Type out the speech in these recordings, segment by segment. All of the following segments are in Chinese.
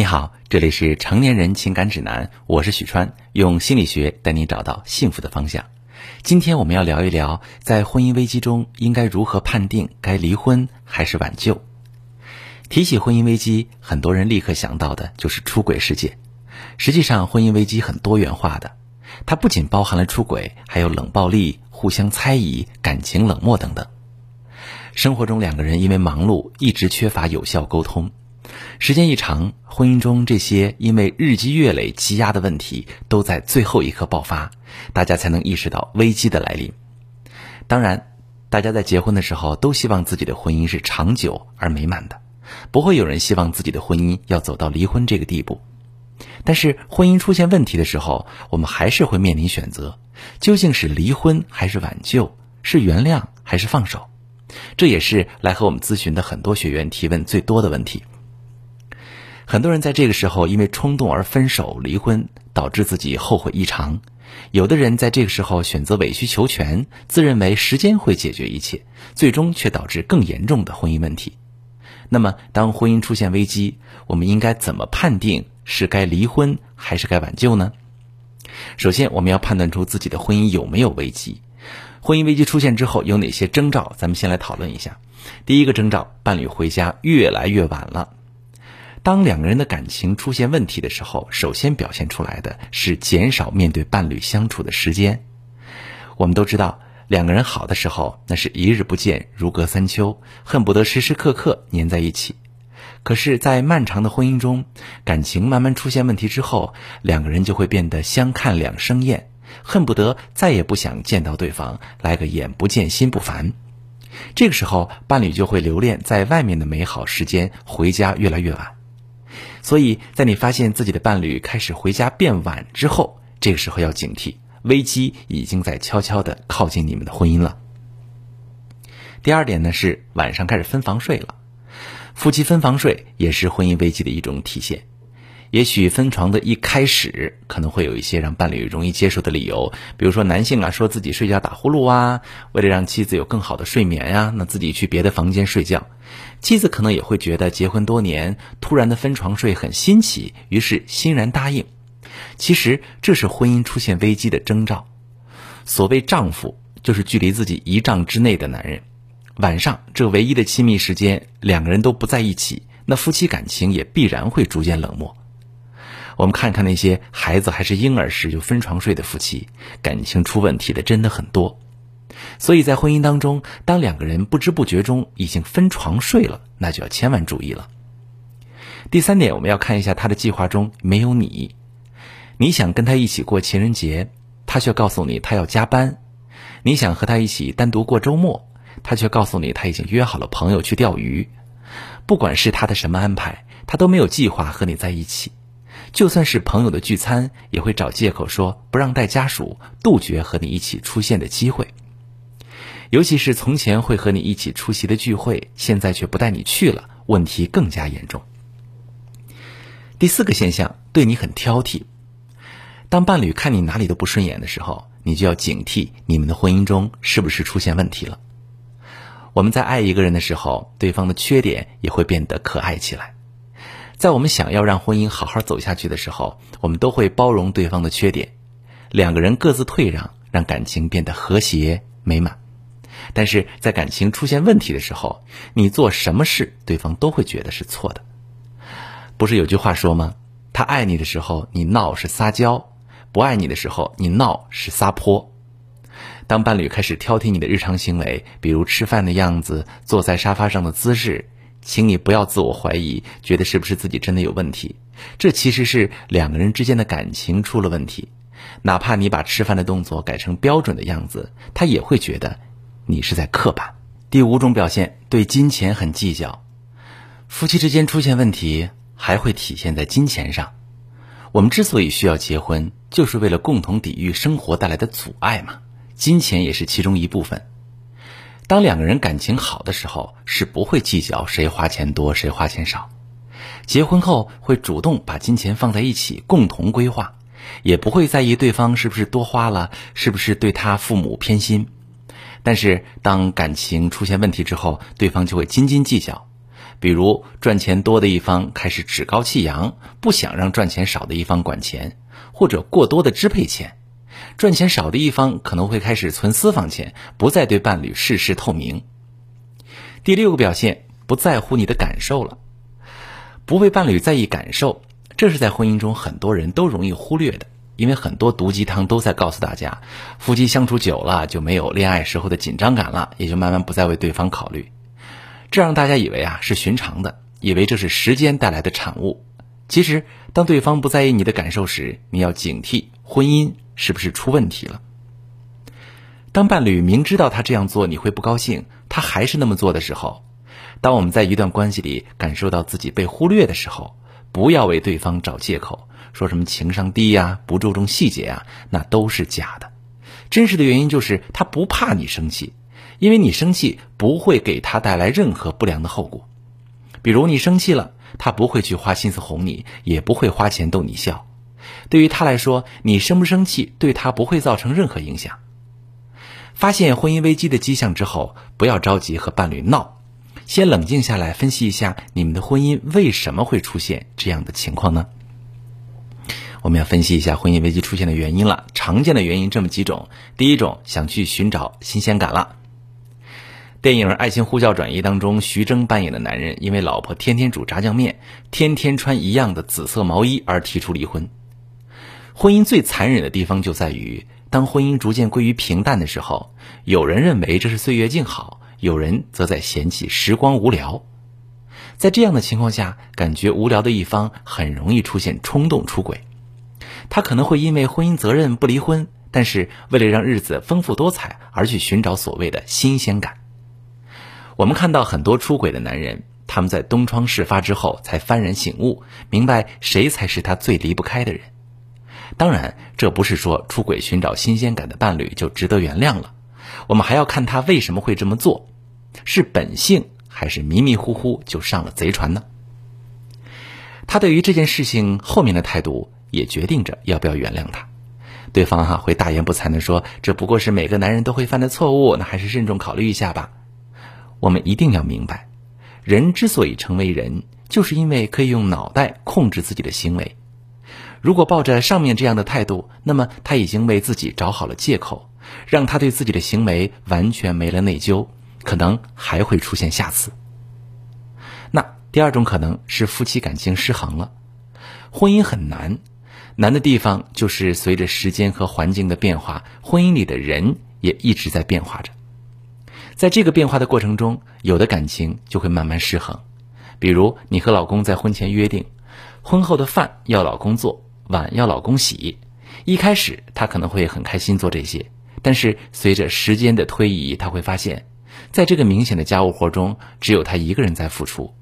你好，这里是成年人情感指南，我是许川，用心理学带你找到幸福的方向。今天我们要聊一聊，在婚姻危机中应该如何判定该离婚还是挽救。提起婚姻危机，很多人立刻想到的就是出轨事件。实际上，婚姻危机很多元化的，它不仅包含了出轨，还有冷暴力、互相猜疑、感情冷漠等等。生活中两个人因为忙碌，一直缺乏有效沟通。时间一长，婚姻中这些因为日积月累积压的问题，都在最后一刻爆发，大家才能意识到危机的来临。当然，大家在结婚的时候都希望自己的婚姻是长久而美满的，不会有人希望自己的婚姻要走到离婚这个地步。但是，婚姻出现问题的时候，我们还是会面临选择：究竟是离婚还是挽救？是原谅还是放手？这也是来和我们咨询的很多学员提问最多的问题。很多人在这个时候因为冲动而分手、离婚，导致自己后悔异常；有的人在这个时候选择委曲求全，自认为时间会解决一切，最终却导致更严重的婚姻问题。那么，当婚姻出现危机，我们应该怎么判定是该离婚还是该挽救呢？首先，我们要判断出自己的婚姻有没有危机。婚姻危机出现之后有哪些征兆？咱们先来讨论一下。第一个征兆，伴侣回家越来越晚了。当两个人的感情出现问题的时候，首先表现出来的是减少面对伴侣相处的时间。我们都知道，两个人好的时候，那是一日不见如隔三秋，恨不得时时刻刻黏在一起。可是，在漫长的婚姻中，感情慢慢出现问题之后，两个人就会变得相看两生厌，恨不得再也不想见到对方，来个眼不见心不烦。这个时候，伴侣就会留恋在外面的美好时间，回家越来越晚。所以在你发现自己的伴侣开始回家变晚之后，这个时候要警惕，危机已经在悄悄的靠近你们的婚姻了。第二点呢是晚上开始分房睡了，夫妻分房睡也是婚姻危机的一种体现。也许分床的一开始可能会有一些让伴侣容易接受的理由，比如说男性啊说自己睡觉打呼噜啊，为了让妻子有更好的睡眠呀，那自己去别的房间睡觉。妻子可能也会觉得结婚多年突然的分床睡很新奇，于是欣然答应。其实这是婚姻出现危机的征兆。所谓丈夫，就是距离自己一丈之内的男人。晚上这唯一的亲密时间，两个人都不在一起，那夫妻感情也必然会逐渐冷漠。我们看看那些孩子还是婴儿时就分床睡的夫妻，感情出问题的真的很多。所以在婚姻当中，当两个人不知不觉中已经分床睡了，那就要千万注意了。第三点，我们要看一下他的计划中没有你。你想跟他一起过情人节，他却告诉你他要加班；你想和他一起单独过周末，他却告诉你他已经约好了朋友去钓鱼。不管是他的什么安排，他都没有计划和你在一起。就算是朋友的聚餐，也会找借口说不让带家属，杜绝和你一起出现的机会。尤其是从前会和你一起出席的聚会，现在却不带你去了，问题更加严重。第四个现象，对你很挑剔。当伴侣看你哪里都不顺眼的时候，你就要警惕你们的婚姻中是不是出现问题了。我们在爱一个人的时候，对方的缺点也会变得可爱起来。在我们想要让婚姻好好走下去的时候，我们都会包容对方的缺点，两个人各自退让，让感情变得和谐美满。但是在感情出现问题的时候，你做什么事，对方都会觉得是错的。不是有句话说吗？他爱你的时候，你闹是撒娇；不爱你的时候，你闹是撒泼。当伴侣开始挑剔你的日常行为，比如吃饭的样子、坐在沙发上的姿势。请你不要自我怀疑，觉得是不是自己真的有问题？这其实是两个人之间的感情出了问题。哪怕你把吃饭的动作改成标准的样子，他也会觉得你是在刻板。第五种表现，对金钱很计较。夫妻之间出现问题，还会体现在金钱上。我们之所以需要结婚，就是为了共同抵御生活带来的阻碍嘛。金钱也是其中一部分。当两个人感情好的时候，是不会计较谁花钱多谁花钱少。结婚后会主动把金钱放在一起，共同规划，也不会在意对方是不是多花了，是不是对他父母偏心。但是当感情出现问题之后，对方就会斤斤计较，比如赚钱多的一方开始趾高气扬，不想让赚钱少的一方管钱，或者过多的支配钱；赚钱少的一方可能会开始存私房钱，不再对伴侣事事透明。第六个表现，不在乎你的感受了，不为伴侣在意感受，这是在婚姻中很多人都容易忽略的。因为很多毒鸡汤都在告诉大家，夫妻相处久了就没有恋爱时候的紧张感了，也就慢慢不再为对方考虑，这让大家以为啊是寻常的，以为这是时间带来的产物。其实，当对方不在意你的感受时，你要警惕婚姻是不是出问题了。当伴侣明知道他这样做你会不高兴，他还是那么做的时候，当我们在一段关系里感受到自己被忽略的时候，不要为对方找借口。说什么情商低呀，不注重细节啊，那都是假的。真实的原因就是他不怕你生气，因为你生气不会给他带来任何不良的后果。比如你生气了，他不会去花心思哄你，也不会花钱逗你笑。对于他来说，你生不生气对他不会造成任何影响。发现婚姻危机的迹象之后，不要着急和伴侣闹，先冷静下来分析一下你们的婚姻为什么会出现这样的情况呢？我们要分析一下婚姻危机出现的原因了。常见的原因这么几种：第一种，想去寻找新鲜感了。电影《爱情呼叫转移》当中，徐峥扮演的男人因为老婆天天煮炸酱面，天天穿一样的紫色毛衣而提出离婚。婚姻最残忍的地方就在于，当婚姻逐渐归于平淡的时候，有人认为这是岁月静好，有人则在嫌弃时光无聊。在这样的情况下，感觉无聊的一方很容易出现冲动出轨。他可能会因为婚姻责任不离婚，但是为了让日子丰富多彩而去寻找所谓的新鲜感。我们看到很多出轨的男人，他们在东窗事发之后才幡然醒悟，明白谁才是他最离不开的人。当然，这不是说出轨寻找新鲜感的伴侣就值得原谅了。我们还要看他为什么会这么做，是本性还是迷迷糊糊就上了贼船呢？他对于这件事情后面的态度。也决定着要不要原谅他，对方哈会大言不惭的说：“这不过是每个男人都会犯的错误，那还是慎重考虑一下吧。”我们一定要明白，人之所以成为人，就是因为可以用脑袋控制自己的行为。如果抱着上面这样的态度，那么他已经为自己找好了借口，让他对自己的行为完全没了内疚，可能还会出现下次。那第二种可能是夫妻感情失衡了，婚姻很难。难的地方就是随着时间和环境的变化，婚姻里的人也一直在变化着。在这个变化的过程中，有的感情就会慢慢失衡。比如，你和老公在婚前约定，婚后的饭要老公做，碗要老公洗。一开始他可能会很开心做这些，但是随着时间的推移，他会发现，在这个明显的家务活中，只有他一个人在付出。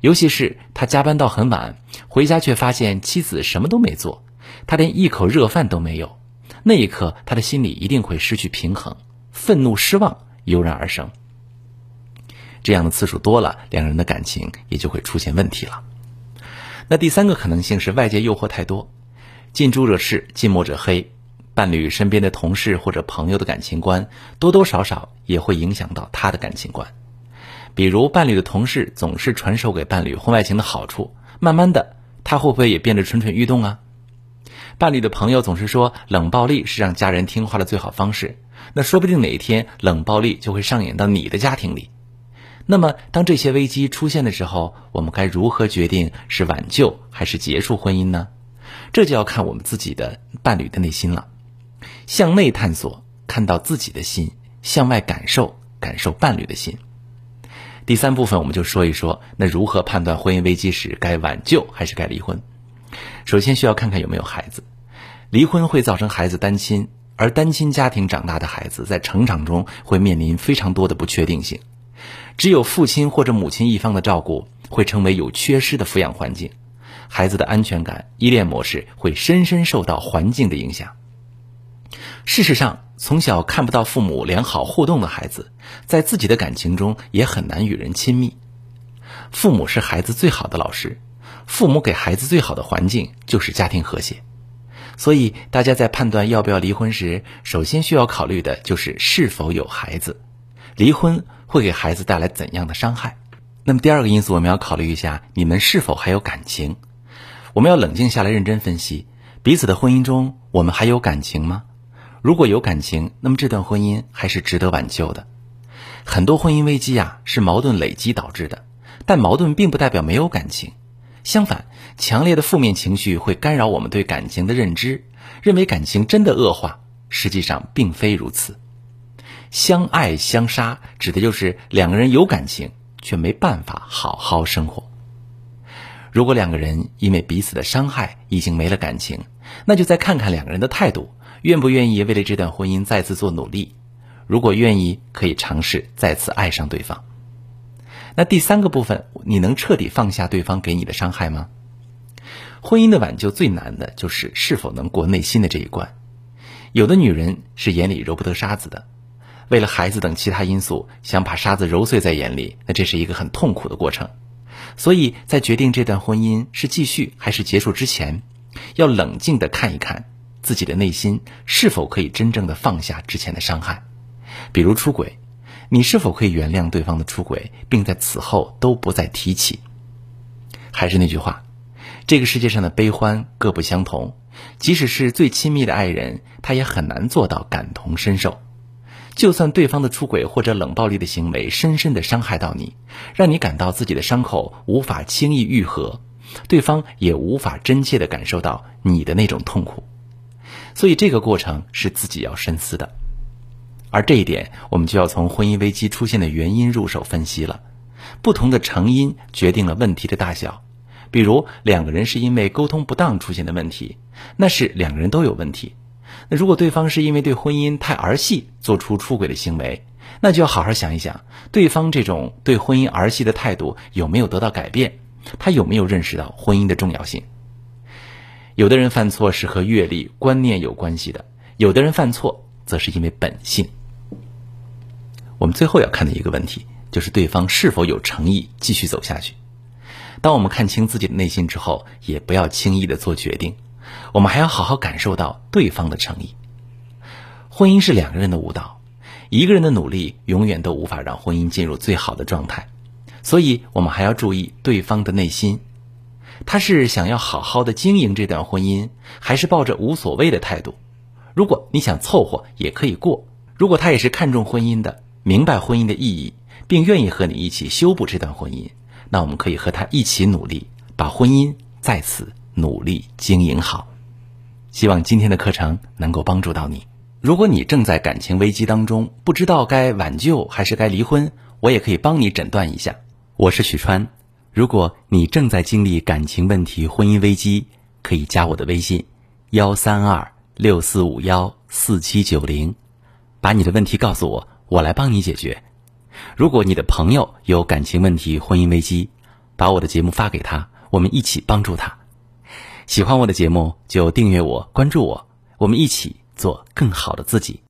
尤其是他加班到很晚，回家却发现妻子什么都没做。他连一口热饭都没有，那一刻他的心里一定会失去平衡，愤怒、失望油然而生。这样的次数多了，两人的感情也就会出现问题了。那第三个可能性是外界诱惑太多，近朱者赤，近墨者黑。伴侣身边的同事或者朋友的感情观，多多少少也会影响到他的感情观。比如，伴侣的同事总是传授给伴侣婚外情的好处，慢慢的，他会不会也变得蠢蠢欲动啊？伴侣的朋友总是说冷暴力是让家人听话的最好方式，那说不定哪一天冷暴力就会上演到你的家庭里。那么，当这些危机出现的时候，我们该如何决定是挽救还是结束婚姻呢？这就要看我们自己的伴侣的内心了。向内探索，看到自己的心；向外感受，感受伴侣的心。第三部分我们就说一说，那如何判断婚姻危机时该挽救还是该离婚？首先需要看看有没有孩子，离婚会造成孩子单亲，而单亲家庭长大的孩子在成长中会面临非常多的不确定性。只有父亲或者母亲一方的照顾，会成为有缺失的抚养环境，孩子的安全感、依恋模式会深深受到环境的影响。事实上，从小看不到父母良好互动的孩子，在自己的感情中也很难与人亲密。父母是孩子最好的老师。父母给孩子最好的环境就是家庭和谐，所以大家在判断要不要离婚时，首先需要考虑的就是是否有孩子。离婚会给孩子带来怎样的伤害？那么第二个因素，我们要考虑一下你们是否还有感情。我们要冷静下来，认真分析彼此的婚姻中，我们还有感情吗？如果有感情，那么这段婚姻还是值得挽救的。很多婚姻危机啊，是矛盾累积导致的，但矛盾并不代表没有感情。相反，强烈的负面情绪会干扰我们对感情的认知，认为感情真的恶化，实际上并非如此。相爱相杀，指的就是两个人有感情。却没办法好好生活。如果两个人因为彼此的伤害已经没了感情，那就再看看两个人的态度，愿不愿意为了这段婚姻再次做努力。如果愿意，可以尝试再次爱上对方。那第三个部分，你能彻底放下对方给你的伤害吗？婚姻的挽救最难的就是是否能过内心的这一关。有的女人是眼里揉不得沙子的。为了孩子等其他因素，想把沙子揉碎在眼里，那这是一个很痛苦的过程。所以在决定这段婚姻是继续还是结束之前，要冷静的看一看自己的内心是否可以真正的放下之前的伤害。比如出轨，你是否可以原谅对方的出轨，并在此后都不再提起？还是那句话，这个世界上的悲欢各不相同，即使是最亲密的爱人，他也很难做到感同身受。就算对方的出轨或者冷暴力的行为深深的伤害到你，让你感到自己的伤口无法轻易愈合，对方也无法真切的感受到你的那种痛苦，所以这个过程是自己要深思的。而这一点，我们就要从婚姻危机出现的原因入手分析了。不同的成因决定了问题的大小，比如两个人是因为沟通不当出现的问题，那是两个人都有问题。那如果对方是因为对婚姻太儿戏做出出轨的行为，那就要好好想一想，对方这种对婚姻儿戏的态度有没有得到改变？他有没有认识到婚姻的重要性？有的人犯错是和阅历、观念有关系的，有的人犯错则是因为本性。我们最后要看的一个问题，就是对方是否有诚意继续走下去。当我们看清自己的内心之后，也不要轻易的做决定。我们还要好好感受到对方的诚意。婚姻是两个人的舞蹈，一个人的努力永远都无法让婚姻进入最好的状态，所以我们还要注意对方的内心。他是想要好好的经营这段婚姻，还是抱着无所谓的态度？如果你想凑合，也可以过；如果他也是看重婚姻的，明白婚姻的意义，并愿意和你一起修补这段婚姻，那我们可以和他一起努力，把婚姻在此。努力经营好，希望今天的课程能够帮助到你。如果你正在感情危机当中，不知道该挽救还是该离婚，我也可以帮你诊断一下。我是许川，如果你正在经历感情问题、婚姻危机，可以加我的微信：幺三二六四五幺四七九零，把你的问题告诉我，我来帮你解决。如果你的朋友有感情问题、婚姻危机，把我的节目发给他，我们一起帮助他。喜欢我的节目，就订阅我、关注我，我们一起做更好的自己。